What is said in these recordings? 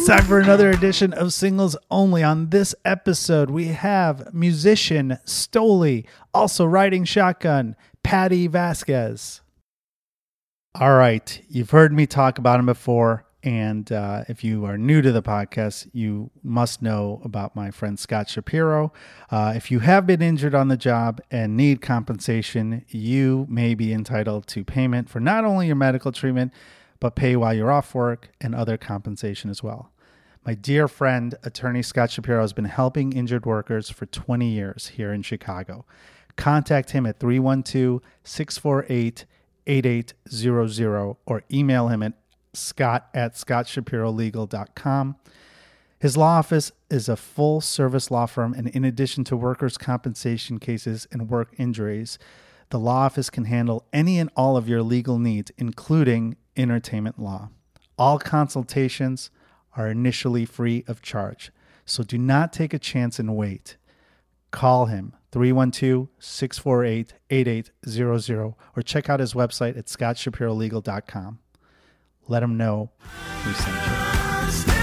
It's time for another edition of Singles Only. On this episode, we have musician Stolie, also riding shotgun, Patti Vasquez. All right, you've heard me talk about him before, and uh, if you are new to the podcast, you must know about my friend Scott Shapiro. Uh, if you have been injured on the job and need compensation, you may be entitled to payment for not only your medical treatment, but pay while you're off work and other compensation as well. My dear friend, attorney Scott Shapiro, has been helping injured workers for 20 years here in Chicago. Contact him at 312 648 8800 or email him at scott at scottshapirolegal.com. His law office is a full service law firm, and in addition to workers' compensation cases and work injuries, the law office can handle any and all of your legal needs, including entertainment law. All consultations are initially free of charge, so do not take a chance and wait. Call him 312 648 8800 or check out his website at scottshapirolegal.com. Let him know sent you.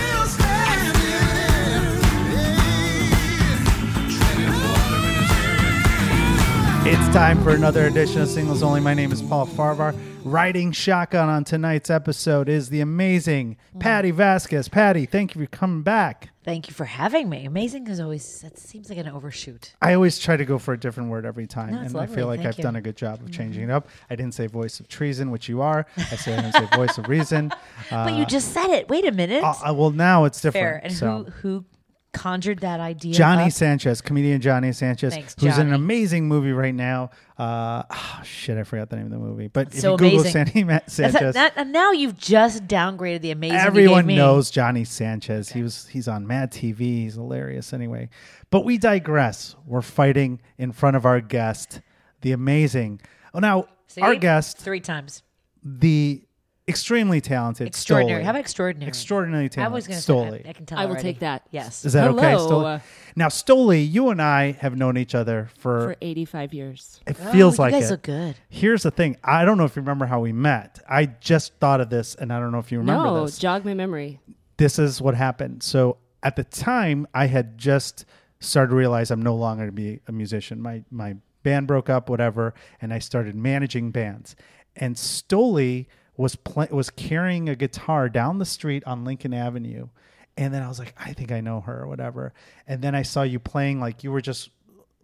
It's time for another edition of Singles Only. My name is Paul Farahvar. Riding shotgun on tonight's episode is the amazing Patti Vasquez. Patti, thank you for coming back. Thank you for having me. Amazing is always that seems like an overshoot. I always try to go for a different word every time, No, it's and I lovely. feel like Thank I've you. done a good job of changing it up. I didn't say voice of treason, which you are. I said I didn't say voice of reason. Uh, but you just said it. Wait a minute. uh, uh, well, now it's different. Fair. And so. who who conjured that idea? Johnny up? Sanchez, comedian Johnny Sanchez, Thanks, who's in an amazing movie right now. Uh, ah, shit, I forgot the name of the movie. But if So you Google. Sandy Sanchez, that, and now you've just downgraded the amazing. everyone knows Johnny Sanchez. He was he's on Mad TV. He's hilarious anyway. But we digress. We're fighting in front of our guest, the amazing. Oh, now See? our guest, three times. the extremely talented, Extraordinary. Stolie. How about extraordinary? Extraordinarily talented. I talented, was going to say. Stolie. I, I can tell. I will already. take that. Yes. Is that okay, Hello. Stolie? Now, Stolie, you and I have known each other for, for 85 years. it Oh, feels you guys it. look good. Here's the thing. I don't know if you remember how we met. I just thought of this, and I don't know if you remember no, this. jog my memory. this is what happened. So at the time, I had just started to realize I'm no longer going to be a musician. My my band broke up, whatever, and I started managing bands. And Stolie was pla- was carrying a guitar down the street on Lincoln Avenue, and then I was like, I think I know her or whatever. And then I saw you playing like you were just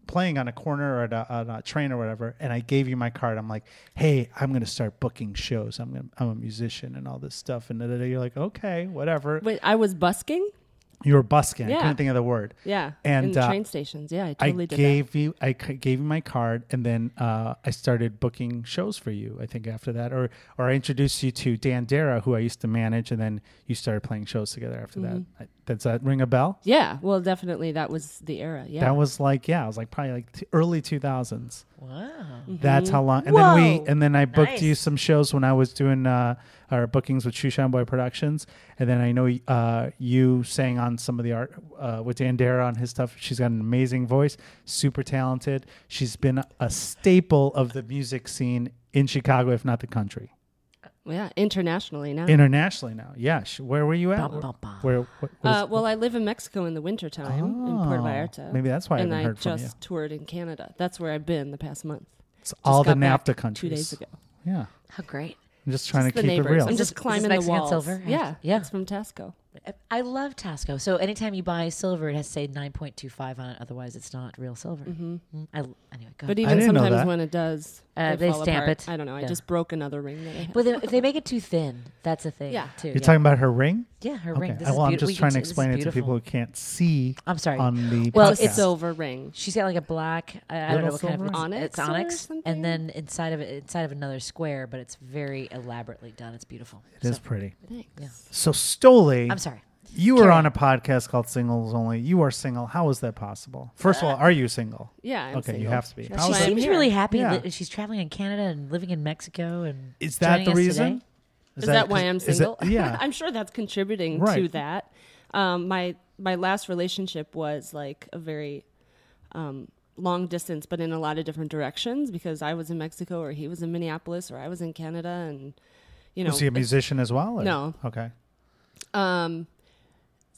playing on a corner or at a, on a train or whatever, and I gave you my card. I'm like, hey, I'm to start booking shows. I'm gonna, I'm a musician and all this stuff. And you're like, okay, whatever. Wait, I was busking? You were busking. I Yeah. couldn't think of the word. Yeah. And, in uh, train stations. Yeah, I I totally did gave you I c- gave you my card, and then uh, I started booking shows for you. I think after that, or or I introduced you to Dan Dara, who I used to manage, and then you started playing shows together after that. Mm-hmm. I, does that ring a bell? Yeah. Well, definitely that was the era. Yeah. That was like yeah, it was like probably like t- early two thousands. Wow. That's how long. And then we and then I booked Nice. you some shows when I was doing uh, our bookings with Shushan Boy Productions, and then I know uh, you sang on some of the art uh, with Dan Dara on his stuff. She's got an amazing voice, super talented. She's been a staple of the music scene in Chicago, if not the country, yeah. Internationally now. internationally now. Yeah, where were you at? Where? what was- uh, well, I live in Mexico in the wintertime in Puerto Oh, Vallarta. maybe that's why I and haven't I heard from just toured in Canada. That's where I've been the past month. It's Just all the got back NAFTA countries. Two days ago. Yeah, How great. I'm just trying Just to keep neighbors. it real. I'm just this- is climbing the Mexican walls. silver? Yeah. Yeah. It's from Taxco. I love Taxco. So anytime you buy silver, it has to say 9.25 on it. Otherwise, it's not real silver. Mm, I, anyway, go But ahead. even didn't know sometimes when it does, Uh, they fall stamp apart. it. I don't know. I Yeah. just broke another ring that I had. But then if they make it too thin, that's a thing. Yeah. Too. You're yeah. talking about her ring. Yeah, her Okay. ring. This well, is I'm beauti- just we trying can to see- this is explain it to beautiful. people who can't see I'm sorry. on the Well, it's podcast. a silver ring. She's got like a black. I, I don't know what kind of silver? it's, Onyx it's or onyx, something? and then inside of it, inside of another square, but it's very elaborately done. It's beautiful. It is pretty. Thanks. So Stolie, I'm sorry. You were on on. a podcast called Singles Only. You are single. How is that possible? First of all, are you single? Yeah. I'm okay, you single. have to be. She is why seems here. really happy. Yeah. That she's traveling in Canada and living in Mexico. And is that joining the us reason? today. Is, that why I'm is it- single? yeah. I'm sure that's contributing Right. to that. Um, my my last relationship was like a very um, long distance, but in a lot of different directions because I was in Mexico or he was in Minneapolis or I was in Canada, and you know, was he a musician as well? or- No. Okay. um,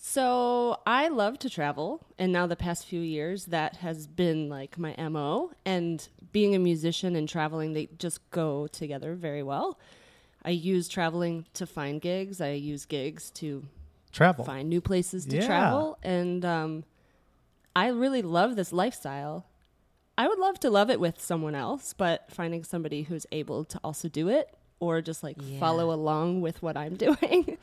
So I love to travel, and now the past few years that has been like my mo. And being a musician and traveling, they just go together very well. I use traveling to find gigs. I use gigs to Travel. find new places to Yeah. travel, and um, I really love this lifestyle. I would love to love it with someone else, but finding somebody who's able to also do it or just like Yeah. follow along with what I'm doing.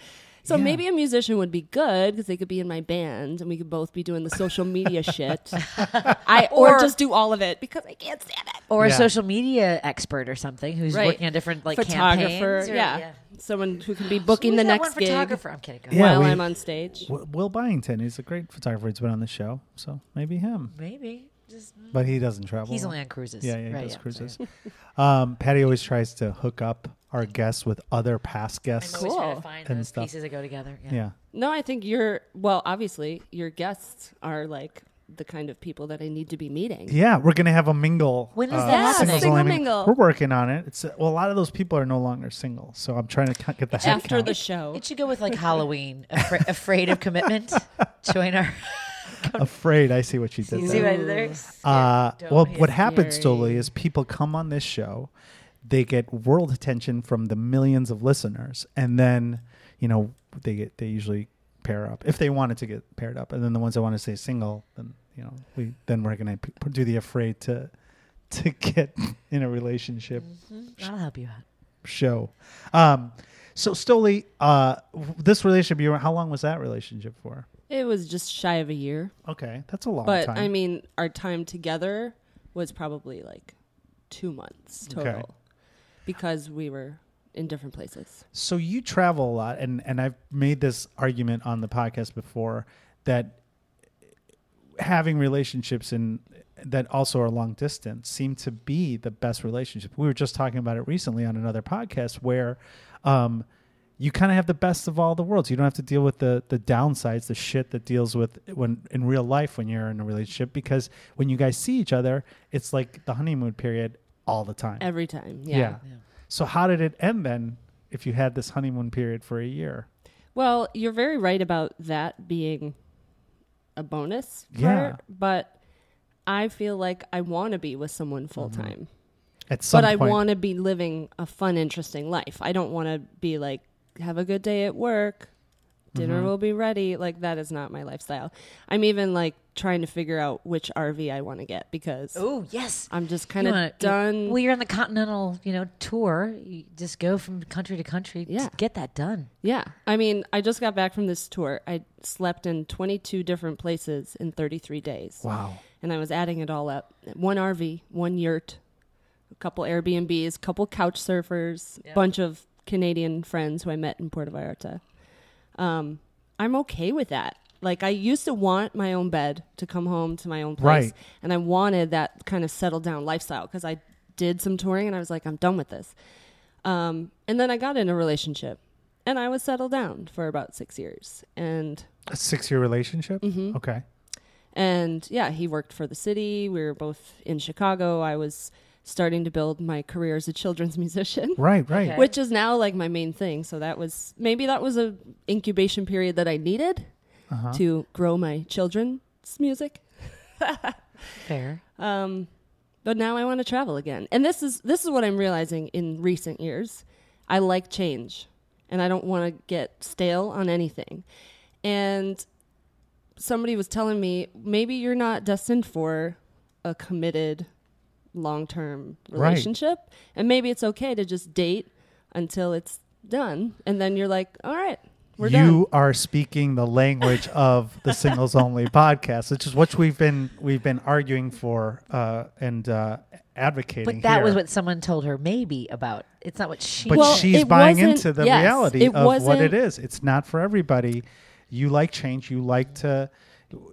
so Yeah. maybe a musician would be good because they could be in my band and we could both be doing the social media shit. I or, Or- just do all of it because I can't stand it. Or Yeah. a social media expert or something who's Right. working on different like photographer, campaigns. or- yeah. someone who can be booking Who's the next one gig photographer. I'm kidding. Go Yeah, while we- I'm on stage. W- Will Byington, he's a great photographer. He's been on the show, so maybe him. Maybe. Just But he doesn't travel. he's only on cruises. Yeah, yeah, he Right, does yeah, cruises. sorry. um, Patti always tries to hook up our guests with other past I'm guests. always trying Cool. to find And those stuff. pieces that go together. Yeah. Yeah. No, I think you're well. Obviously, your guests are like the kind of people that I need to be meeting. Yeah, we're gonna have a mingle. When is uh, that singles Single mingle. We're working on it. It's uh, well, a lot of those people are no longer single, so I'm trying to get the head After count. the show, It should go with like Halloween. Afra- afraid of commitment. Join our. Afraid, I see what you did You see what I did there? Uh, well, what happens, scary. Is people come on this show, they get world attention from the millions of listeners, and then you know they get they usually pair up if they wanted to get paired up, and then the ones that want to stay single, then you know we then we're gonna p- do the afraid to to get in a relationship I'll help you out. show. Um, so Stolie, uh, this relationship you were how long was that relationship for? It was just shy of a year. Okay, that's a long But time. I mean, our time together was probably like two months Okay. total because we were in different places. So you travel a lot, and and I've made this argument on the podcast before that having relationships in that also are long distance seem to be the best relationship. We were just talking about it recently on another podcast where um, you kind of have the best of all the worlds. You don't have to deal with the the downsides, the shit that deals with when in real life when you're in a relationship because when you guys see each other, it's like the honeymoon period all the time. Every time. yeah. Yeah. Yeah. So how did it end then if you had this honeymoon period for a year? Well, you're very right about that being a bonus part, Yeah. but I feel like I want to be with someone mm-hmm. full time. At some point But I want to be living a fun, interesting life. I don't want to be like, have a good day at work. Dinner Mhm. will be ready. Like, that is not my lifestyle. I'm even like trying to figure out which RV I want to get because Oh yes. I'm just kind of wanna- done. Well, you're on the continental, you know, tour. You just go from country to country. Yeah. to get that done. yeah. I mean, I just got back from this tour. I slept in 22 different places in 33 days. wow. and I was adding it all up. One RV, one yurt, a couple Airbnbs, couple couch surfers, Yeah. bunch of Canadian friends who I met in Puerto Vallarta. Um, I'm okay with that. Like I used to want my own bed to come home to my own place, Right. and I wanted that kind of settled down lifestyle because I did some touring and I was like, I'm done with this. Um, and then I got in a relationship, and I was settled down for about six years, and A six year relationship? Mhm. Okay. and yeah, he worked for the city. We were both in Chicago. I was starting to build my career as a children's musician, Right, right. Okay. which is now like my main thing. So that was maybe that was a incubation period that I needed Uh-huh. to grow my children's music. Fair. Um, but now I want to travel again, and this is this is what I'm realizing in recent years. I like change, and I don't want to get stale on anything. And somebody was telling me maybe you're not destined for a committed long-term Right. relationship, and maybe it's okay to just date until it's done, and then you're like, all right, we're done. you done. are speaking the language of the singles only podcast, which is what we've been we've been arguing for uh, and uh, advocating. But that here. was what someone told her maybe about. It's not what she. But Well, she's buying into the yes, reality of what it is. It's not for everybody. You like change. You like to,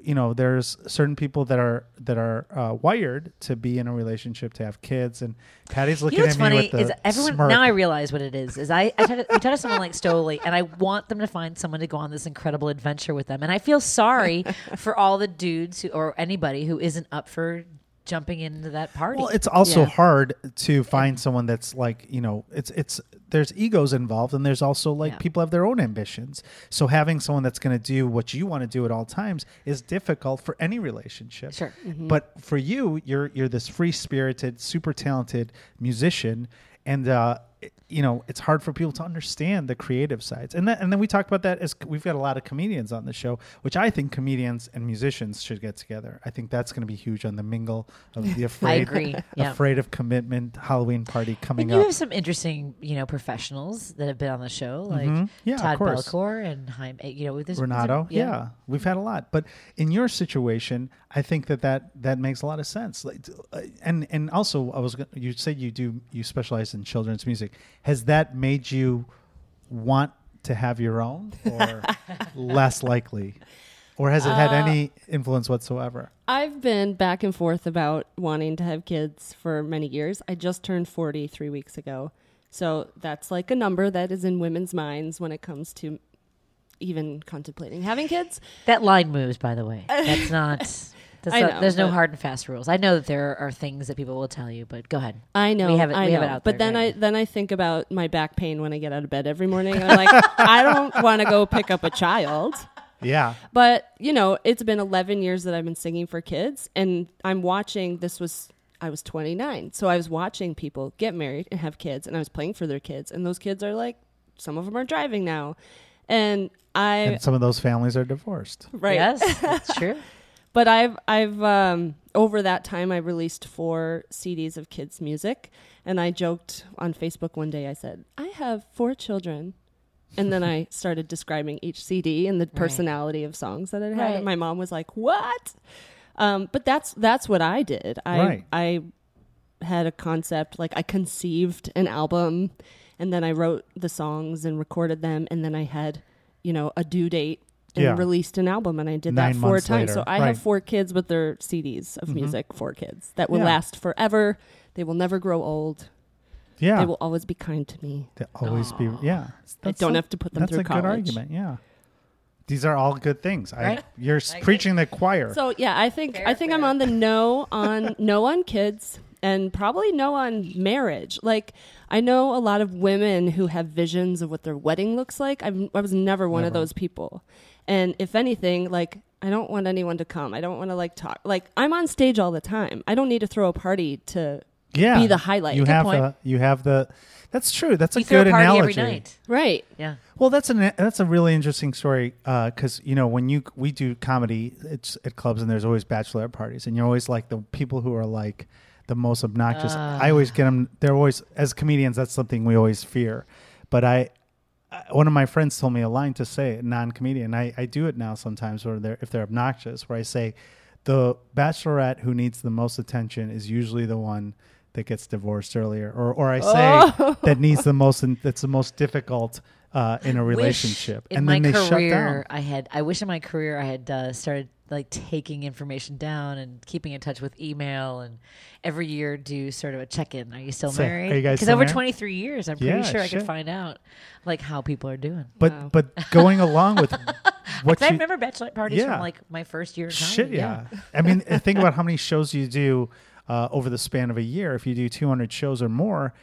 you know, there's certain people that are that are uh, wired to be in a relationship, to have kids. And Patti's You looking know what's at me funny with the is everyone smirk. now I realize what it is. Is I, I try to, we talk to someone like Stolie, and I want them to find someone to go on this incredible adventure with them, and I feel sorry for all the dudes who, or anybody who isn't up for jumping into that party. Well, it's also Yeah. hard to find someone that's like you know it's it's there's egos involved and there's also like Yeah. people have their own ambitions. So having someone that's going to do what you want to do at all times is difficult for any relationship. Sure. But for you, you're you're this free spirited, super talented musician, and uh, it- you know it's hard for people to understand the creative sides. And that, and then we talked about that as we've got a lot of comedians on the show, which I think comedians and musicians should get together. I think that's going to be huge on the mingle of the afraid, yeah. afraid of commitment Halloween party coming and you up. have some interesting, you know, professionals that have been on the show, like Mhm. Yeah, Todd. Belcour and Jaime. You know, there's Renato, a- yeah. we've had a lot, but in your situation, I think that that, that makes a lot of sense. Like, uh, and and also, I was gonna, you said you do you specialize in children's music. Has that made you want to have your own, or less likely, or has it had Uh, any influence whatsoever? I've been back and forth about wanting to have kids for many years. I just turned 40 three weeks ago. So that's like a number that is in women's minds when it comes to even contemplating having kids. That line moves, by the way. That's not. That's I not know, there's no hard and fast rules. I know that there are things that people will tell you, but go ahead. I know, We have it- I we know. have it out but there, then right. I then I think about my back pain when I get out of bed every morning. And I'm like, I don't want to go pick up a child. Yeah, But, you know, it's been 11 years that I've been singing for kids and I'm watching this was I was 29. So I was watching people get married and have kids and I was playing for their kids and those kids are like some of them are driving now. And I and some of those families are divorced. right. Yes, that's true. But I've I've um, over that time I released four CDs of kids music, and I joked on Facebook one day. I said I have four children, and then I started describing each CD and the personality of songs that it had. Right. And my mom was like, "What?" Um, but that's that's what I did. I Right. I had a concept like I conceived an album, and then I wrote the songs and recorded them, and then I had you know a due date and Yeah. released an album and I did Nine that four times. later. So I Right. have four kids with their CDs of Mhm. music, four kids that will Yeah. last forever. They will never grow old. Yeah, They will always be kind to me. They'll always be. Yeah, I don't a- have to put them That's through a good college. argument. Yeah, these are all good things. I, you're s I preaching the choir. So yeah, I think Fair, I think I'm on the no on no on kids and probably no on marriage. Like I know a lot of women who have visions of what their wedding looks like. I've, I was never one of those people. And if anything, like I don't want anyone to come. I don't want to like talk. Like I'm on stage all the time. I don't need to throw a party to yeah, be the highlight. You Good have point. the. You have the. That's true. That's a you throw good a party analogy. every night. right. Yeah. Well, that's an that's a really interesting story because you know when you we do comedy, it's at clubs and there's always bachelorette parties, and you're always like the people who are like the most obnoxious. Ah. I always get them. They're always as comedians. That's something we always fear. But I, I one of my friends told me a line to say, non-comedian. I, I do it now sometimes, where they're if they're obnoxious, where I say, the bachelorette who needs the most attention is usually the one that gets divorced earlier, or or I say Oh. that needs the most that's the most difficult uh, in a Wish relationship, in and my then they shut career, down. I had. I wish in my career I had uh, started like taking information down and keeping in touch with email and every year do sort of a check in. Are you still Say, married? are you guys Because over married? 23 years, I'm pretty Yeah, sure I shit. could find out like how people are doing. But Wow. but going along with what 'Cause I remember bachelorette parties Yeah. from like my first year. Shit comedy, yeah. I mean think about how many shows you do uh, over the span of a year. If you do 200 shows or more,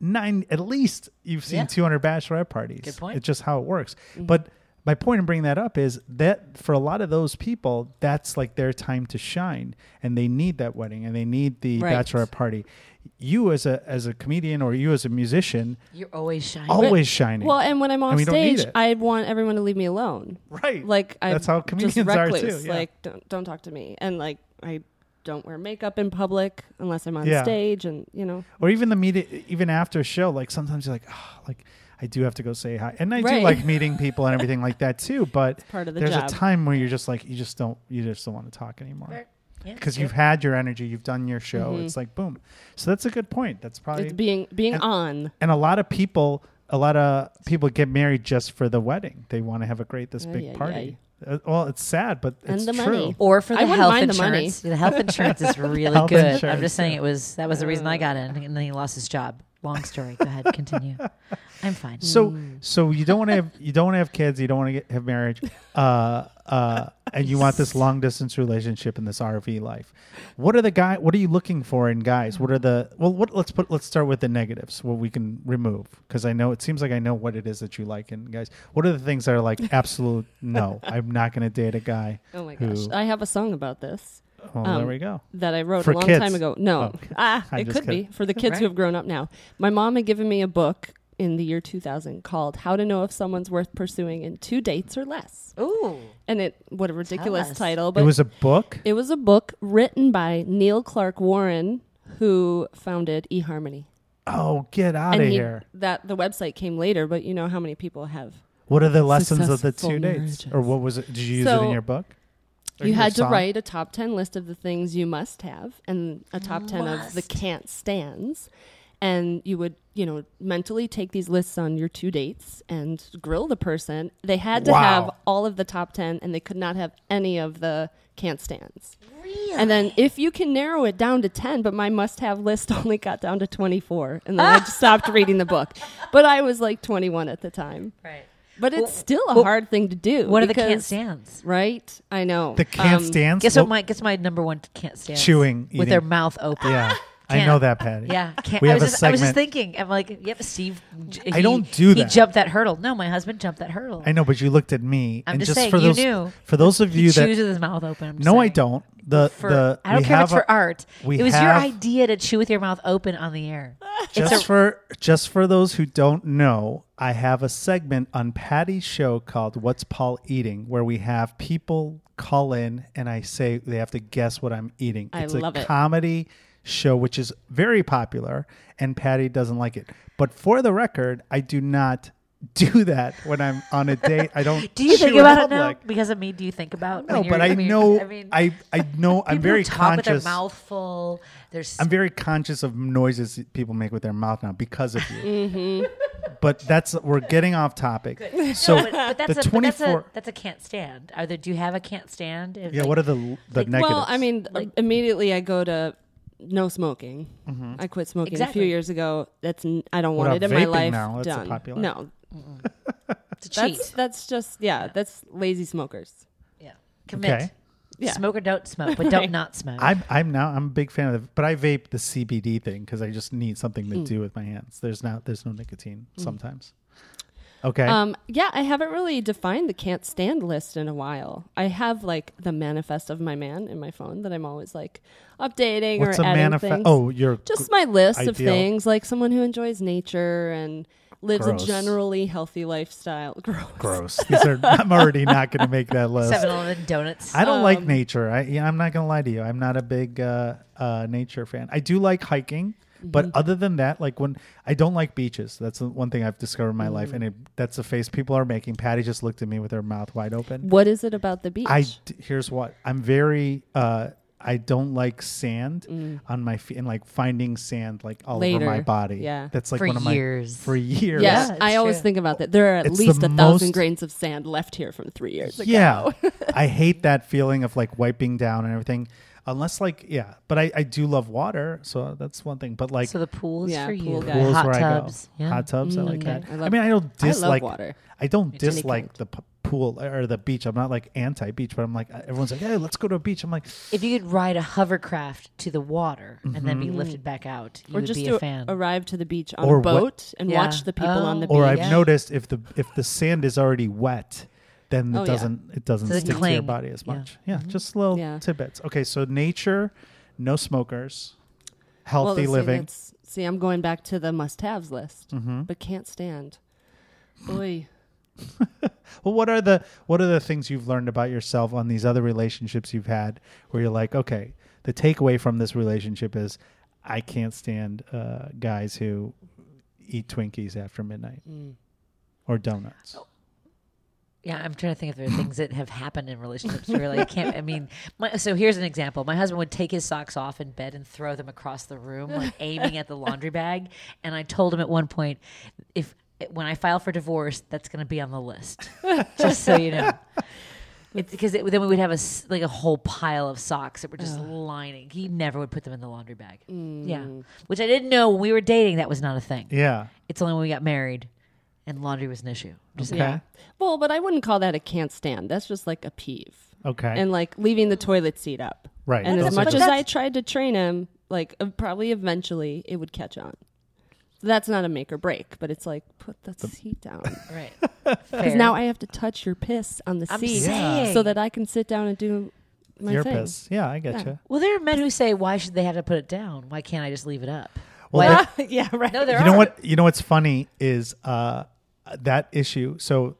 nine at least you've seen Yeah. 200 bachelorette parties. Good point. It's just how it works. But my point in bringing that up is that for a lot of those people, that's like their time to shine, and they need that wedding and they need the Right. bachelorette party. You as a as a comedian or you as a musician, You're always shining. always shining. Well, and when I'm off we don't need stage. I want everyone to leave me alone. right. Like I That's how just comedians are, too, yeah. Like don't don't talk to me. And like I don't wear makeup in public unless I'm on Yeah. stage and you know. or even the media, even after a show, like sometimes you're like, oh, like I do have to go say hi, and I do like meeting people and everything like that too. But Part of the there's job. a time where you're just like, you just don't, you just don't want to talk anymore Fair. Yeah, because yeah. you've had your energy, you've done your show. Mhm. It's like boom. So that's a good point. That's probably it's being being and- on. and a lot of people, a lot of people get married just for the wedding. They want to have a great this Ay, big ay, party. Uh, well, it's sad, but And it's the true. money. Or for I the wouldn't health mind the money. insurance. The, health insurance is really good. I'm just saying it was that was the reason I got in, and then he lost his job. Long story. Go ahead, continue. I'm fine. So so you don't want to have you don't want to have kids. You don't want to have marriage, uh, uh, and you want this long distance relationship in this RV life. What are the guy? What are you looking for in guys? What are the well? What let's put let's start with the negatives. What we can remove because I know it seems like I know what it is that you like in guys. What are the things that are like absolute no? I'm not going to date a guy. Oh my who- gosh. I have a song about this Well, Um, there we go. that I wrote For a long kids. time ago. No. Oh. Ah, I'm it just could be for the kids Right. who have grown up now. My mom had given me a book in the year 2000 called How to Know if Someone's Worth Pursuing in Two Dates or Less. Ooh. And it what a ridiculous title, but It was a book. it was a book written by Neil Clark Warren who founded eHarmony. Oh, get out of he- here! that the website came later, but you know how many people have What are the lessons of the Successful two dates, or what was it? Did you use it in your book? Or you your had to write a top 10 list of the things you must have and a top 10 of the can't stands and you would you know mentally take these lists on your two dates and grill the person they had to Wow. have all of the top 10 and they could not have any of the can't stands Really? and then if you can narrow it down to 10 but my must have list only got down to 24 and then i just stopped reading the book but i was like 21 at the time right. but it's Well- still a well, hard thing to do What are the can't stands? right i know The can't Um, stands. Guess Well, what my guess my number one can't stand Chewing, with their mouth open. Yeah, I know that, Patti. Yeah, can't. We I have was a just, I was just segment- thinking. I'm like, yep, Steve. j- I he- don't do that. He that. jumped that hurdle. No, my husband jumped that hurdle. I know, but you looked at me, I'm and just just, saying, for you those knew. for those of he you chews that with his mouth open. I'm just no, I saying. don't. The For, the I don't we care if have it's for a- art. we it was your have- idea to chew with your mouth open on the air. just it's a, for just for those who don't know, I have a segment on Patti's show called "What's Paul Eating," where we have people call in and I say they have to guess what I'm eating. I it's love a it. comedy show which is very popular, and Patti doesn't like it. But for the record, I do not do that when I'm on a date. I don't. do you think about it now because of me? Do you think about No, but I, mean- know. I mean, I I know. I'm very who talk with their conscious. mouth full. There's I'm very conscious of noises that people make with their mouth now because of you. Mm-hmm. But that's we're getting off topic. So no, but, but that's the a, but that's a 24 that's a can't stand. Are there? Do you have a can't stand? If, yeah. like- what are the the like- negatives? Well, I mean, Like- immediately I go to no smoking. Mm-hmm. I quit smoking a few years ago. That's n- I don't What want it in my life. now? That's a Done. popular- No, it's a cheat. that's that's just yeah, that's lazy smokers. yeah, commit. Okay. Yeah. Smoke or don't smoke, but don't not smoke. I'm I'm now I'm a big fan of the, but I vape the CBD thing because I just need something Mm. to do with my hands. There's not there's no nicotine sometimes. Okay. Um, yeah, I haven't really defined the can't stand list in a while. I have like the manifest of my man in my phone that I'm always like updating What's or a adding manifest? things. Oh, you're just my list of things like someone who enjoys nature and lives Gross. a generally healthy lifestyle. Gross. gross. These are I'm already not going to make that list. 7-Eleven donuts. I don't like Um, nature. I, yeah, I'm not gonna lie to you. I'm not a big uh, uh, nature fan. I do like hiking, but Mm-hmm. other than that, like when I don't like beaches. That's the one thing I've discovered in my Mm. life, and it, that's the face people are making. Patti just looked at me with her mouth wide open. What is it about the beach? I here's what I'm very. Uh, I don't like sand Mm. on my feet and like finding sand like all over my body. Yeah. that's like For one of my years. for years. Yeah, I always true. think about that. There are at It's least a thousand most- grains of sand left here from three years ago. Yeah. I hate that feeling of like wiping down and everything. Unless like yeah, but I, I do love water, so that's one thing. But like so the pool is Yeah, for you. guy. pools Hot where tubs. I go, Yeah. hot tubs, I like Mm, that. okay. I I, mean, I don't I love dislike water. I don't It's dislike the p- pool or the beach. I'm not like anti beach, but I'm like everyone's like, hey, let's go to a beach. I'm like, If you could ride a hovercraft to the water and then Mm-hmm. be lifted back out, you or would just be a fan. arrive to the beach on Or a what- boat and Yeah. watch the people on the Oh. beach. or I've yeah. noticed if the if the sand is already wet, then it Oh, yeah. doesn't it doesn't Doesn't stick to your body as Yeah. much. Yeah, Mhm. just little Yeah. tidbits. Okay, so nature, no smokers, Well, healthy see, living. See, I'm going back to the must-haves list, hmm but can't stand. Boy, Well, what are the what are the things you've learned about yourself on these other relationships you've had where you're like, okay, the takeaway from this relationship is I can't stand uh, guys who eat Twinkies after midnight Mm. or donuts. Yeah, I'm trying to think of the things that have happened in relationships where like can't. I mean, my, so here's an example. My husband would take his socks off in bed and throw them across the room, like aiming at the laundry bag. And I told him at one point, if when I file for divorce, that's going to be on the list, just so you know. It's because it, then we would have a like a whole pile of socks that were just lining. He never would put them in the laundry bag. Mm. Yeah, which I didn't know when we were dating. That was not a thing. Yeah. It's only when we got married and laundry was an issue. Just Okay. saying. Well, but I wouldn't call that a can't stand. That's just like a peeve. Okay. And like leaving the toilet seat up. right. And Those as are much just- as I tried to train him, like uh, probably eventually it would catch on. That's not a make or break, but it's like put the seat down. Right. Because Fair. now I have to touch your piss on the I'm seat saying. so that I can sit down and do my your thing. piss. Yeah, I get Yeah. you. Well, there are men who say, "Why should they have to put it down? Why can't I just leave it up?" Well, Why- that- yeah, right. no, there you are. know what? You know what's funny is uh, that issue. So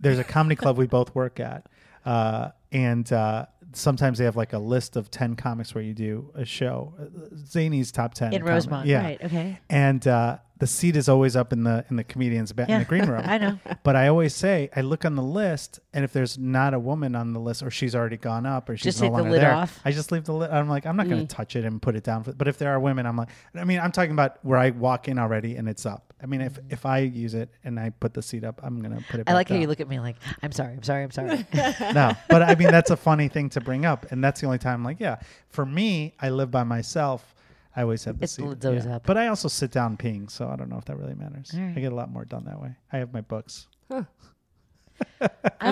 there's a comedy club we both work at, uh, and uh, sometimes they have like a list of ten comics where you do a show. Zanies top ten in comic- Rosemont? yeah. Right. Okay. And uh, the seat is always up in the in the comedian's ba- in the green room. I know. But I always say I look on the list, and if there's not a woman on the list, or she's already gone up, or she's Just no take the longer lid there, off? I just leave the lid. I'm like, I'm not going Mm. to touch it and put it down. For, but if there are women, I'm like, I mean, I'm talking about where I walk in already and it's up. I mean, if if I use it and I put the seat up, I'm going to put it. I back like how you look at me like, "I'm sorry. I'm sorry. I'm sorry." no, but I mean that's a funny thing to bring up, and that's the only time. I'm like, yeah, for me, I live by myself. I always have the It's seat. lid's always yeah. up. But I also sit down peeing, so I don't know if that really matters. All right. I get a lot more done that way. I have my books. I'm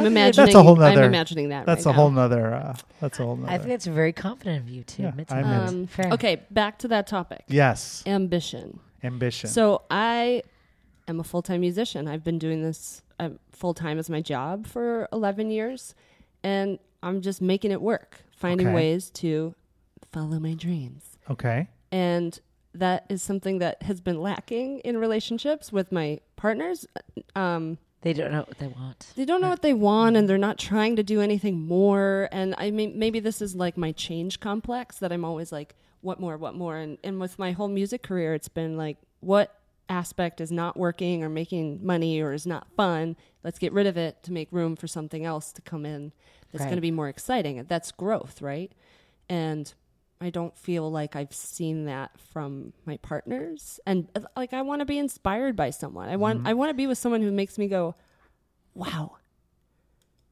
think imagining. That's a whole I'm imagining that. That's right a now. whole nother. Uh, that's a whole nother. I think that's very confident of you too. Yeah, admit I to admit Um, Fair. okay, back to that topic. yes, Ambition. ambition. So I am a full time musician. I've been doing this uh, full time as my job for 11 years, and I'm just making it work, finding Okay. ways to follow my dreams. okay. And that is something that has been lacking in relationships with my partners. Um, They don't know what they want. they don't know what they want and they're not trying to do anything more. And i mean maybe this is like my change complex that i'm always like what more what more? And, and with my whole music career it's been like what aspect is not working or making money or is not fun? Let's get rid of it to make room for something else to come in that's Right. going to be more exciting. That's growth right? And I don't feel like I've seen that from my partners, and uh, like I want to be inspired by someone. I want I want to be with someone who makes me go, "Wow,"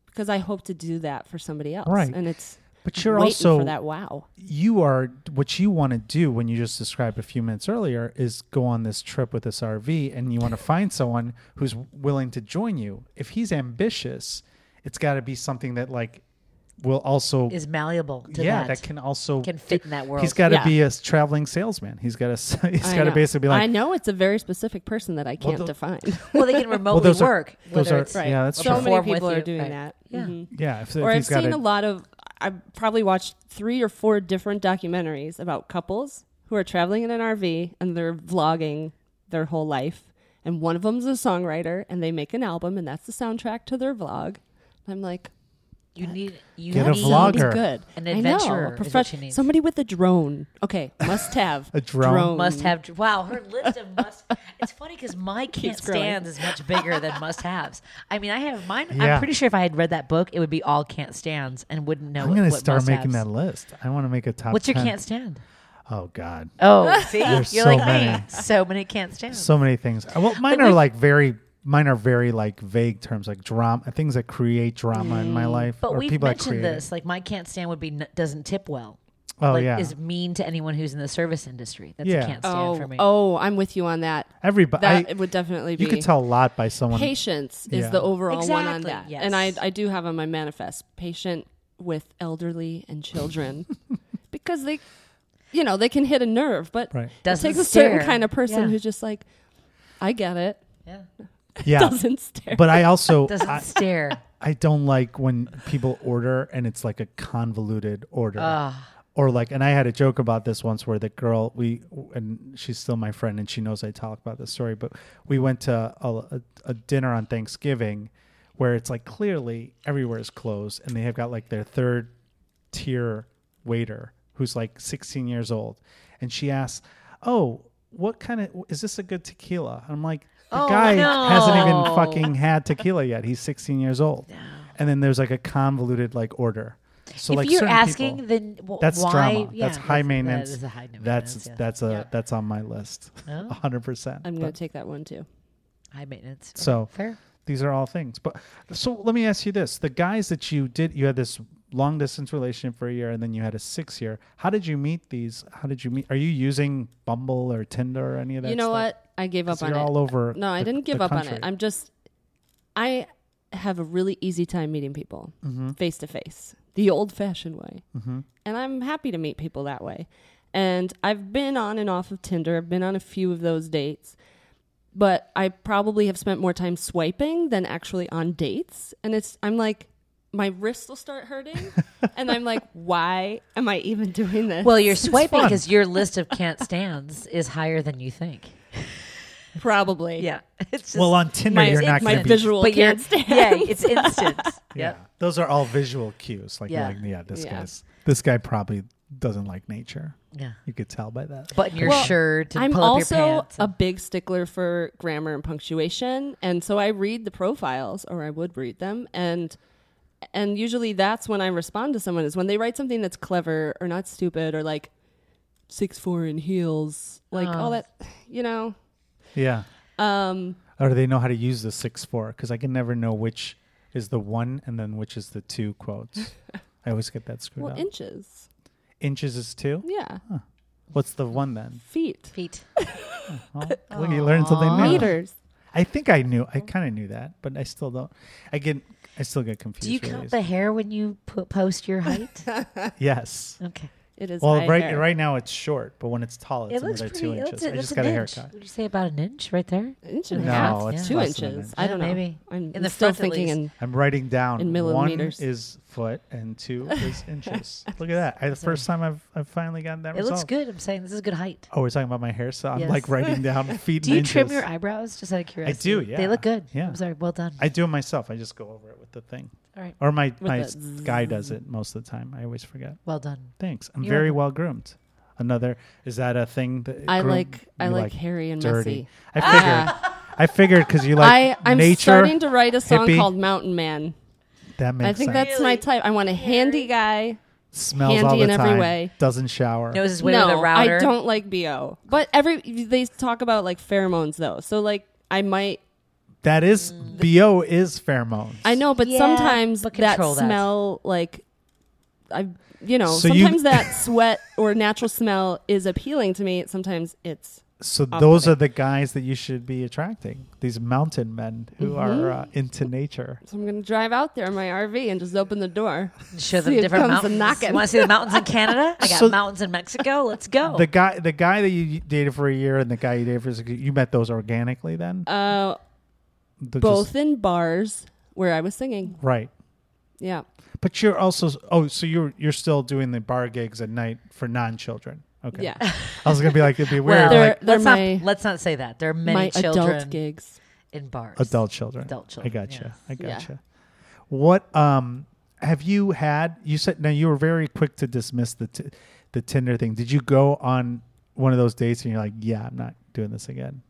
because I hope to do that for somebody else. Right. and it's But you're also for that wow. you are what you want to do when you just described a few minutes earlier is go on this trip with this RV and you want to find someone who's willing to join you. If he's ambitious, it's got to be something that like will also Is malleable to yeah, that. can also Can fit in that world. He's got to Yeah. be a traveling salesman. He's got to he's I got to basically be like. I know it's a very specific person that I can't the- define. well, they can remotely those are- work. those whether are- Right. Yeah, that's so true. many people are you. doing Right. that. Yeah. Mhm. yeah, if, or if I've seen a, a lot of. I've probably watched three or four different documentaries about couples who are traveling in an RV and they're vlogging their whole life. And one of them's a songwriter, and they make an album, and that's the soundtrack to their vlog. I'm like, You need you Get a need vlogger. good. An I know, adventurer a is what profe- she. Somebody with a drone. Okay, must have A drone. Must have. Wow, her list of must. It's funny because my can't stands is much bigger than must haves. I mean, I have mine. Yeah. I'm pretty sure if I had read that book, it would be all can't stands and wouldn't know. I'm going to start making that list. I want to make a top. What's your 10. can't stand? Oh God, Oh, see, There's you're so like many. me. So many can't stand. so many things. Uh, Well, mine But are like very. Mine are very like vague terms, like drama, things that create drama in my life, Mm. but or we've people mentioned this. Like my can't stand would be n- doesn't tip well. Oh like, yeah, is mean to anyone who's in the service industry. That's Yeah. a can't stand Oh, for me. oh, I'm with you on that. everybody. That I, would definitely be. you could tell a lot by someone. Patience is the overall one on that. yes. And I, I do have on my manifest patient with elderly and children because they, you know, they can hit a nerve, but Right. it takes a certain kind of person Yeah. who's just like, I get it. Yeah. Yeah, Doesn't stare. but I also Doesn't I, stare. I don't like when people order and it's like a convoluted order. Ugh. or like and i had a joke about this once where the girl we and she's still my friend and she knows i talk about this story but we went to a, a, a dinner on thanksgiving where it's like clearly everywhere is closed and they have got like their third tier waiter who's like 16 years old and she asks oh what kind of is this a good tequila i'm like the Oh, guy hasn't even fucking had tequila yet he's 16 years old and then there's like a convoluted like order so if like you're asking, people- then w- that's why? drama. Yeah, that's high maintenance. That is a high maintenance. That's yeah. that's a Yeah. that's on my list. Oh, hundred percent. I'm going But to take that one too. high maintenance. So- fair. These are all things. But so let me ask you this: the guys that you did, you had this long distance relationship for a year, and then you had a six year. How did you meet these? How did you meet? Are you using Bumble or Tinder or any of that? you know stuff? what? I gave up on you're it. all over. No, I didn't give the up on it. I'm just, I have a really easy time meeting people face to face, the old fashioned way. Mm-hmm. And I'm happy to meet people that way. And I've been on and off of Tinder. I've been on a few of those dates. But I probably have spent more time swiping than actually on dates. And it's, I'm like, my wrists will start hurting. and I'm like, why am I even doing this? Well, you're swiping because your list of can't stands is higher than you think. probably. Yeah, it's just, Well, on Tinder, My, you're not my going to be. visual but you're can't stand. yeah, it's instant. yeah, Yep. those are all visual cues. Like, Yeah. yeah, like, yeah, this Yeah. guy's this guy probably doesn't like nature. Yeah. You could tell by that. Button your Well, shirt and I'm pull up your also pants. a big stickler for grammar and punctuation, and so I read the profiles, or I would read them, and and usually that's when I respond to someone is when they write something that's clever or not stupid or like six four in heels, like Oh. all that, you know. Yeah. Um, Or do they know how to use the six four? Because I can never know which is the one and then which is the two quotes. I always get that screwed well, up. inches, Inches is two. yeah, What's the one then? feet, feet. Oh, look, you learned something new. meters. I think I knew. I kind of knew that, but I still don't. I get. I still get confused. Do you count the hair when you put, post your height? Yes. Okay. It is Well, right hair. right now it's short, but when it's tall, it's it another pretty. two it inches. looks- I just got a an haircut. inch. Would you say about an inch right there? inch and a No, half, it's two less than an inches. inch. I don't know. maybe. I'm In the still front, thinking least. in I'm writing down In millimeters. one is foot and two is inches. Look at that! I, the first time I've I've finally gotten that It result. looks good. I'm saying this is good height. Oh, we're talking about my hair, so I'm Yes. like writing down feet. Do and you trim your eyebrows? Just out of curiosity. I do, Yeah. They look good. Yeah. I'm sorry. Well done. I do it myself. I just go over it with the thing, All right. or my my the s- guy does it most of the time. I always forget. Well done. Thanks. I'm You're very welcome. well groomed. Another is that a thing that I groom- like I you like, hairy and dirty? messy. I figured. Ah. I figured because you like I I'm nature. starting to write a song hippie. called Mountain Man. that makes sense. I think sense. that's my type. I want a handy guy. Smells handy all the in every time. way. Doesn't shower. Noses way no, with a router. I don't like bo. But every they talk about like pheromones though. So like I might That is bo is pheromones. I know, but Yeah, sometimes but that control that. smell like I you know So you- sometimes that sweat or natural smell is appealing to me. Sometimes it's So Off those are the guys that you should be attracting. These mountain men who Mm-hmm. are uh, into nature. so I'm gonna drive out there in my RV and just open the door. Show See them who different comes a mountains. knocking. You want to see the mountains in Canada? I got So- mountains in Mexico. Let's go. The guy, the guy that you dated for a year, and the guy you dated for six, you met those organically then. Uh, They're both just- in bars where I was singing. right. Yeah. But you're also oh, so you're you're still doing the bar gigs at night for non-children. Okay. Yeah. I was gonna be like it'd be weird. well, They're- like they're let's my- not let's not say that. There are many my children adult gigs. in bars. adult children. Adult children. I children, gotcha. yes. I Yeah. gotcha. What um have you had? You said now you were very quick to dismiss the t- the Tinder thing. Did you go on one of those dates and you're like, yeah, I'm not doing this again?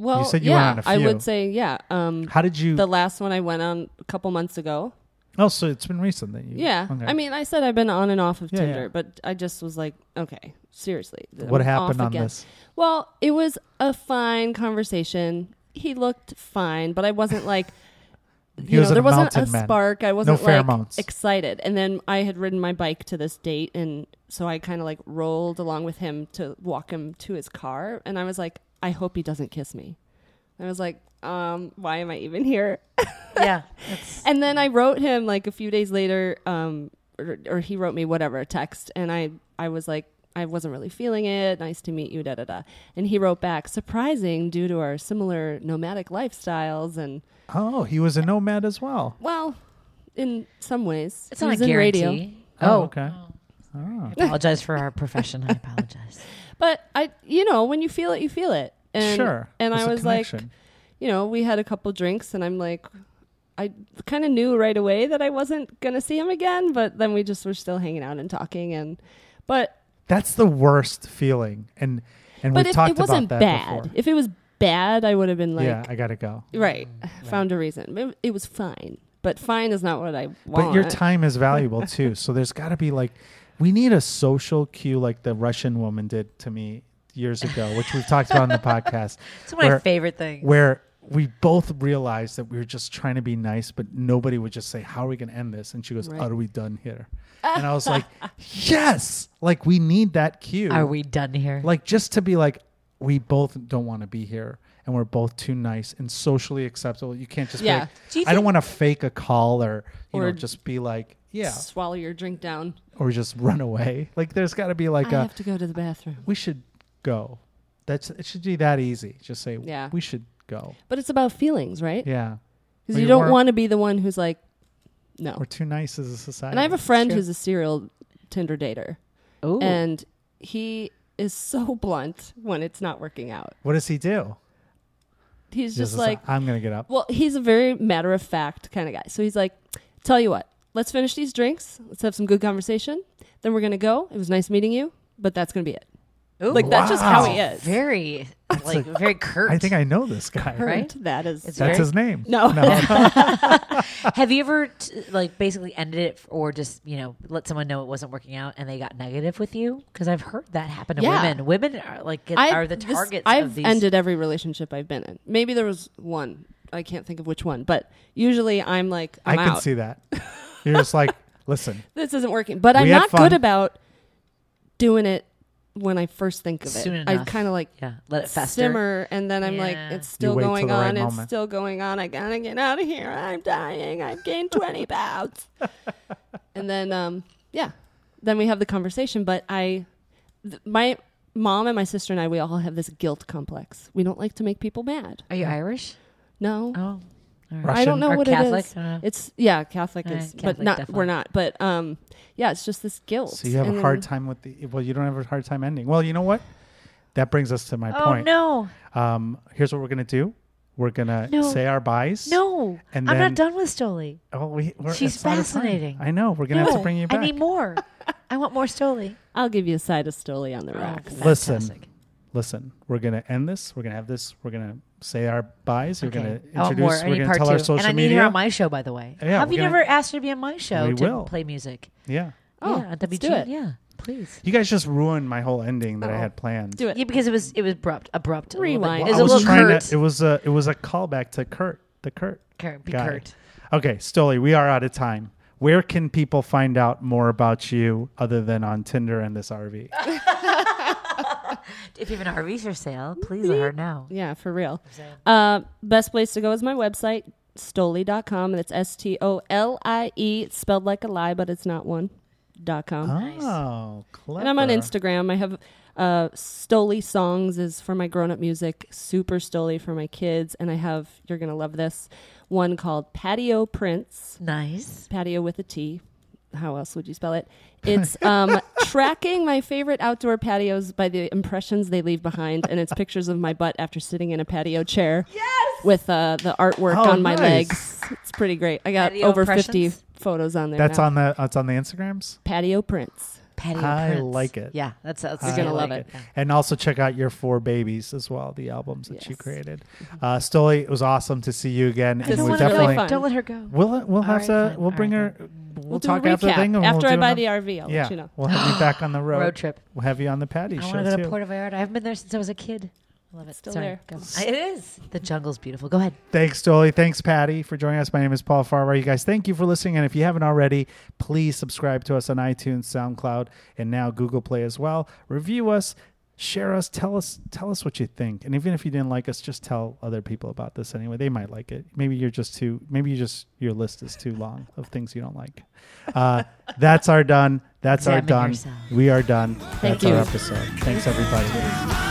Well, said you yeah, went on a I few. would say yeah. Um, How did you? the last one I went on a couple months ago. oh, so it's been recent that you. Yeah. Okay. I mean, I said I've been on and off of Yeah, Tinder, yeah. but I just was like, okay, seriously. what I'm happened off on again. this? Well, it was a fine conversation. He looked fine, but I wasn't like, He you was know, there wasn't a mountain man. spark. I wasn't No like pheromones. excited. And then I had ridden my bike to this date, and so I kind of like rolled along with him to walk him to his car, and I was like, I hope he doesn't kiss me. I was like, um, why am I even here? yeah. And then I wrote him like a few days later, um, or, or he wrote me whatever a text, and I I was like I wasn't really feeling it. Nice to meet you, da da da. And he wrote back, surprising due to our similar nomadic lifestyles, and Oh, he was a nomad as well. well, in some ways, it's he not was a in guarantee. radio. Oh, okay. Oh. I apologize for our profession. I apologize. But I, you know, when you feel it, you feel it. And, sure. And There's I a was like, you know, we had a couple drinks, and I'm like, I kind of knew right away that I wasn't gonna see him again, but then we just were still hanging out and talking, and but that's the worst feeling, and and but we if talked it wasn't about that bad, before. if it was bad, I would have been like, yeah, I gotta go. right, mm, found a reason. It, it was fine, but fine is not what I want. But your time is valuable too. so there's got to be like, we need a social cue like the Russian woman did to me years ago, which we've talked about on the podcast, It's one of my favorite things. where we both realized that we were just trying to be nice, but nobody would just say, "How are we going to end this?" And she goes, Right. "Are we done here?" And I was like, "Yes!" Like we need that cue. Are we done here? Like just to be like, we both don't want to be here, and we're both too nice and socially acceptable. You can't just Yeah. be like, Do I don't want to fake a call or you know Or- just be like, yeah, Swallow your drink down. Or just run away. Like there's got to be like I a have to go to the bathroom. we should go. That's it should be that easy. Just say Yeah. we should go. But it's about feelings, right? Yeah. Because you you don't want to be the one who's like, no. We're too nice as a society. And I have a friend who's a serial Tinder dater, Ooh. and he is so blunt when it's not working out. What does he do? He's just Just like, I'm gonna get up. well, he's a very matter of fact kind of guy. So he's like, tell you what, let's finish these drinks. Let's have some good conversation. Then we're gonna go. It was nice meeting you, but that's gonna be it. Ooh. Like that's just how he is. very like very curt. I think I know this guy. Right? That is. It's That's very- his name. no. Have you ever t- like basically ended it or just you know let someone know it wasn't working out and they got negative with you? Because I've heard that happen to Yeah. women. Women are like get, I- are the this- targets I've of these. ended every relationship I've been in. Maybe there was one. I can't think of which one, but usually I'm like, I I'm can out. see that. You're just like, listen, this isn't working. But I'm not fun. good about doing it when I first think of it. Soon I kind of like yeah, let it fester. simmer, and then I'm like, it's still going the right on. it's moment. still going on. I gotta get out of here. I'm dying. I've gained 20 pounds. and then, um, yeah, then we have the conversation. But I, th- my mom and my sister and I, we all have this guilt complex. We don't like to make people mad. Are you Irish? No, Oh, all right. Russian? I don't know what Catholic? it is. I. It's yeah, Catholic Uh, is, but not. definitely. We're not. But um, yeah, it's just this guilt. so you have And a hard time with the. Well, you don't have a hard time ending. Well, you know what? That brings us to my oh point. no, Um, here's what we're gonna do. We're gonna No. say our buys. no! And I'm then- not done with Stolie. Oh, we, we're, She's it's not a time. fascinating. I know. We're gonna have to bring you I back. need more. I want more Stolie. I'll give you a side of Stolie on the Oh, rocks. Listen. Listen, we're gonna end this. We're gonna have this. We're gonna say our buys. We're Okay. gonna I want more. introduce. I we're need gonna part tell two. our social and I need media. her on my show, by the way. Yeah, Have we're you gonna- never asked her to be on my show We to will. play music? yeah. Oh, oh yeah, on let's WG. do it. Yeah, please. You guys just ruined my whole ending that I Oh. had planned. Do it. Yeah, because it was it was abrupt, abrupt. a little bit. Rewind. It was I a was little trying curt. to. It was a. It was a callback to Kurt. The Kurt. Kurt, be guy. curt. Okay, Stolie, we are out of time. Where can people find out more about you other than on Tinder and this RV? If you have an RV for sale, please let her know. Yeah, for real. Uh, best place to go is my website, stolie.com, and it's S T O L I E. It's spelled like a lie, but it's not one. Dot com. Oh, clever. And I'm on Instagram. I have uh, Stolie songs is for my grown up music, Super Stolie for my kids, and I have you're gonna love this one called Patio Prince. Nice. Patio with a T. How else would you spell it? It's um, tracking my favorite outdoor patios by the impressions they leave behind, and it's pictures of my butt after sitting in a patio chair. Yes. With uh, the artwork Oh, on my nice. legs. It's pretty great. I got Patio over fifty photos on there. That's now. on the. That's on the Instagrams. Patio Prince. Patio I Prince. like it. Yeah, that's that's. You're gonna I love like it. Yeah. And also check out your four babies as well, the albums that you Yes. created. Uh, Stolie, it was awesome to see you again. This and was we really definitely fun. Don't let her go. we'll we'll have right, to fine. we'll All bring right, her. We'll, We'll, talk do a after the thing. and after we'll I do buy an- the RV, I'll yeah, let you know. we'll have you back on the road. Road trip. We'll have you on the Patti I show want to go too. to Puerto Vallarta. I haven't been there since I was a kid. I love it. Still Sorry, there. go. It is. The jungle's beautiful. Go ahead. Thanks, Dolly. Thanks, Patti, for joining us. My name is Paul Farahvar. You guys, thank you for listening. And if you haven't already, please subscribe to us on iTunes, SoundCloud, and now Google Play as well. Review us, share us, tell us, tell us what you think. And even if you didn't like us, just tell other people about this anyway. They might like it. Maybe you're just too. Maybe you just your list is too long of things you don't like. Uh, that's our done. That's our done. yourself. We are done. Thank that's our you. episode. Thanks, everybody.